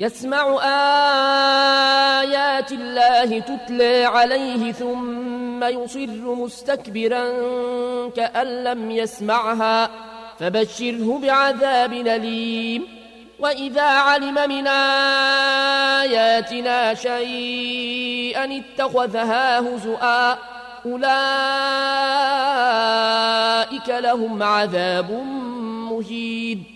يسمع آيات الله تتلى عليه ثم يصر مستكبرا كأن لم يسمعها فبشره بعذاب أليم. وإذا علم من آياتنا شيئا اتخذها هزؤا أولئك لهم عذاب مهين.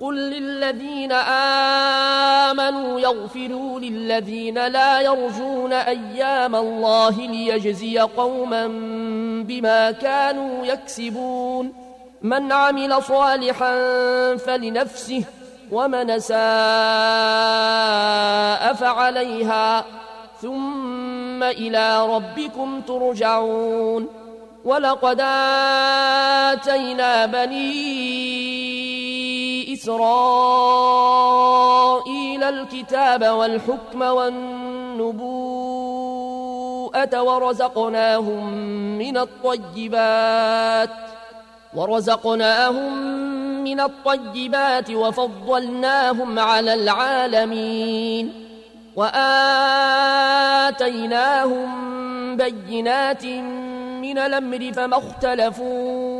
قل للذين آمنوا يغفروا للذين لا يرجون أيام الله ليجزي قوما بما كانوا يكسبون. من عمل صالحا فلنفسه ومن ساء فعليها. ثم إلى ربكم ترجعون. ولقد آتينا بني إسرائيل الكتاب والحكم والنبوءة ورزقناهم من الطيبات ورزقناهم من الطيبات وفضلناهم على العالمين وآتيناهم بينات من الأمر فما اختلفوا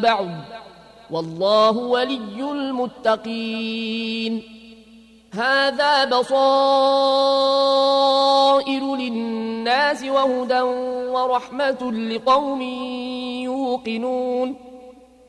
بعض. والله ولي المتقين. هذا بصائر للناس وهدى ورحمة لقوم يوقنون.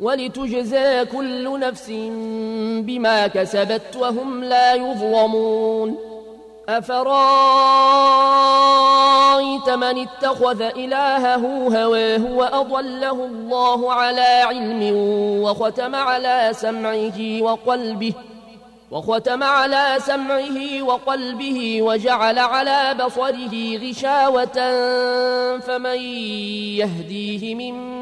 ولتجزى كل نفس بما كسبت وهم لا يظلمون. أفرأيت من اتخذ إلهه هواه وأضله الله على علم وختم على سمعه وقلبه وختم على سمعه وقلبه وجعل على بصره غشاوة فمن يهديه من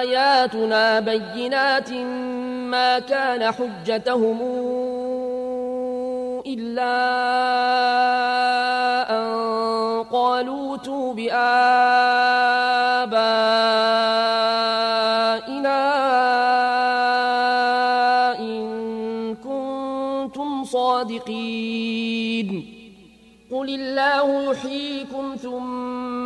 آياتنا بينات ما كان حجتهم إلا أن قالوا تو بآبائنا إن كنتم صادقين. قل الله يحييكم ثم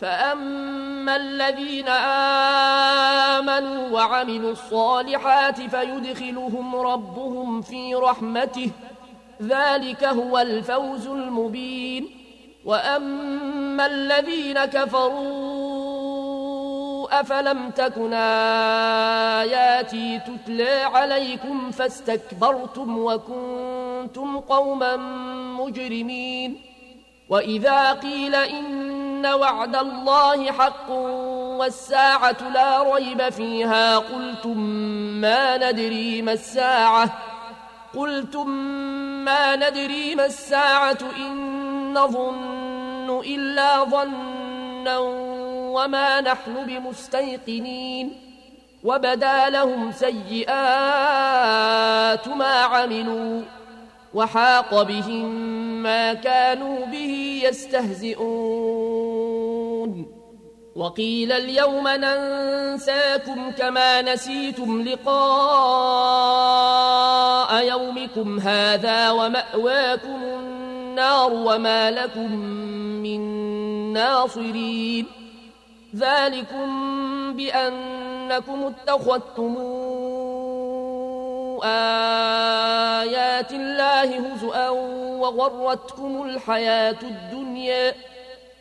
فأما الذين آمنوا وعملوا الصالحات فيدخلهم ربهم في رحمته ذلك هو الفوز المبين وأما الذين كفروا أفلم تكن آياتي تتلى عليكم فاستكبرتم وكنتم قوما مجرمين وإذا قيل إن وعد الله حق والساعة لا ريب فيها قلتم ما ندري ما الساعة قلتم ما ندري ما الساعة إن نظن إلا ظنا وما نحن بمستيقنين وبدا لهم سيئات ما عملوا وحاق بهم ما كانوا به يستهزئون وقيل اليوم ننساكم كما نسيتم لقاء يومكم هذا ومأواكم النار وما لكم من ناصرين. ذلكم بأنكم اتخذتمون آيات الله هزؤا وغرتكم الحياة الدنيا.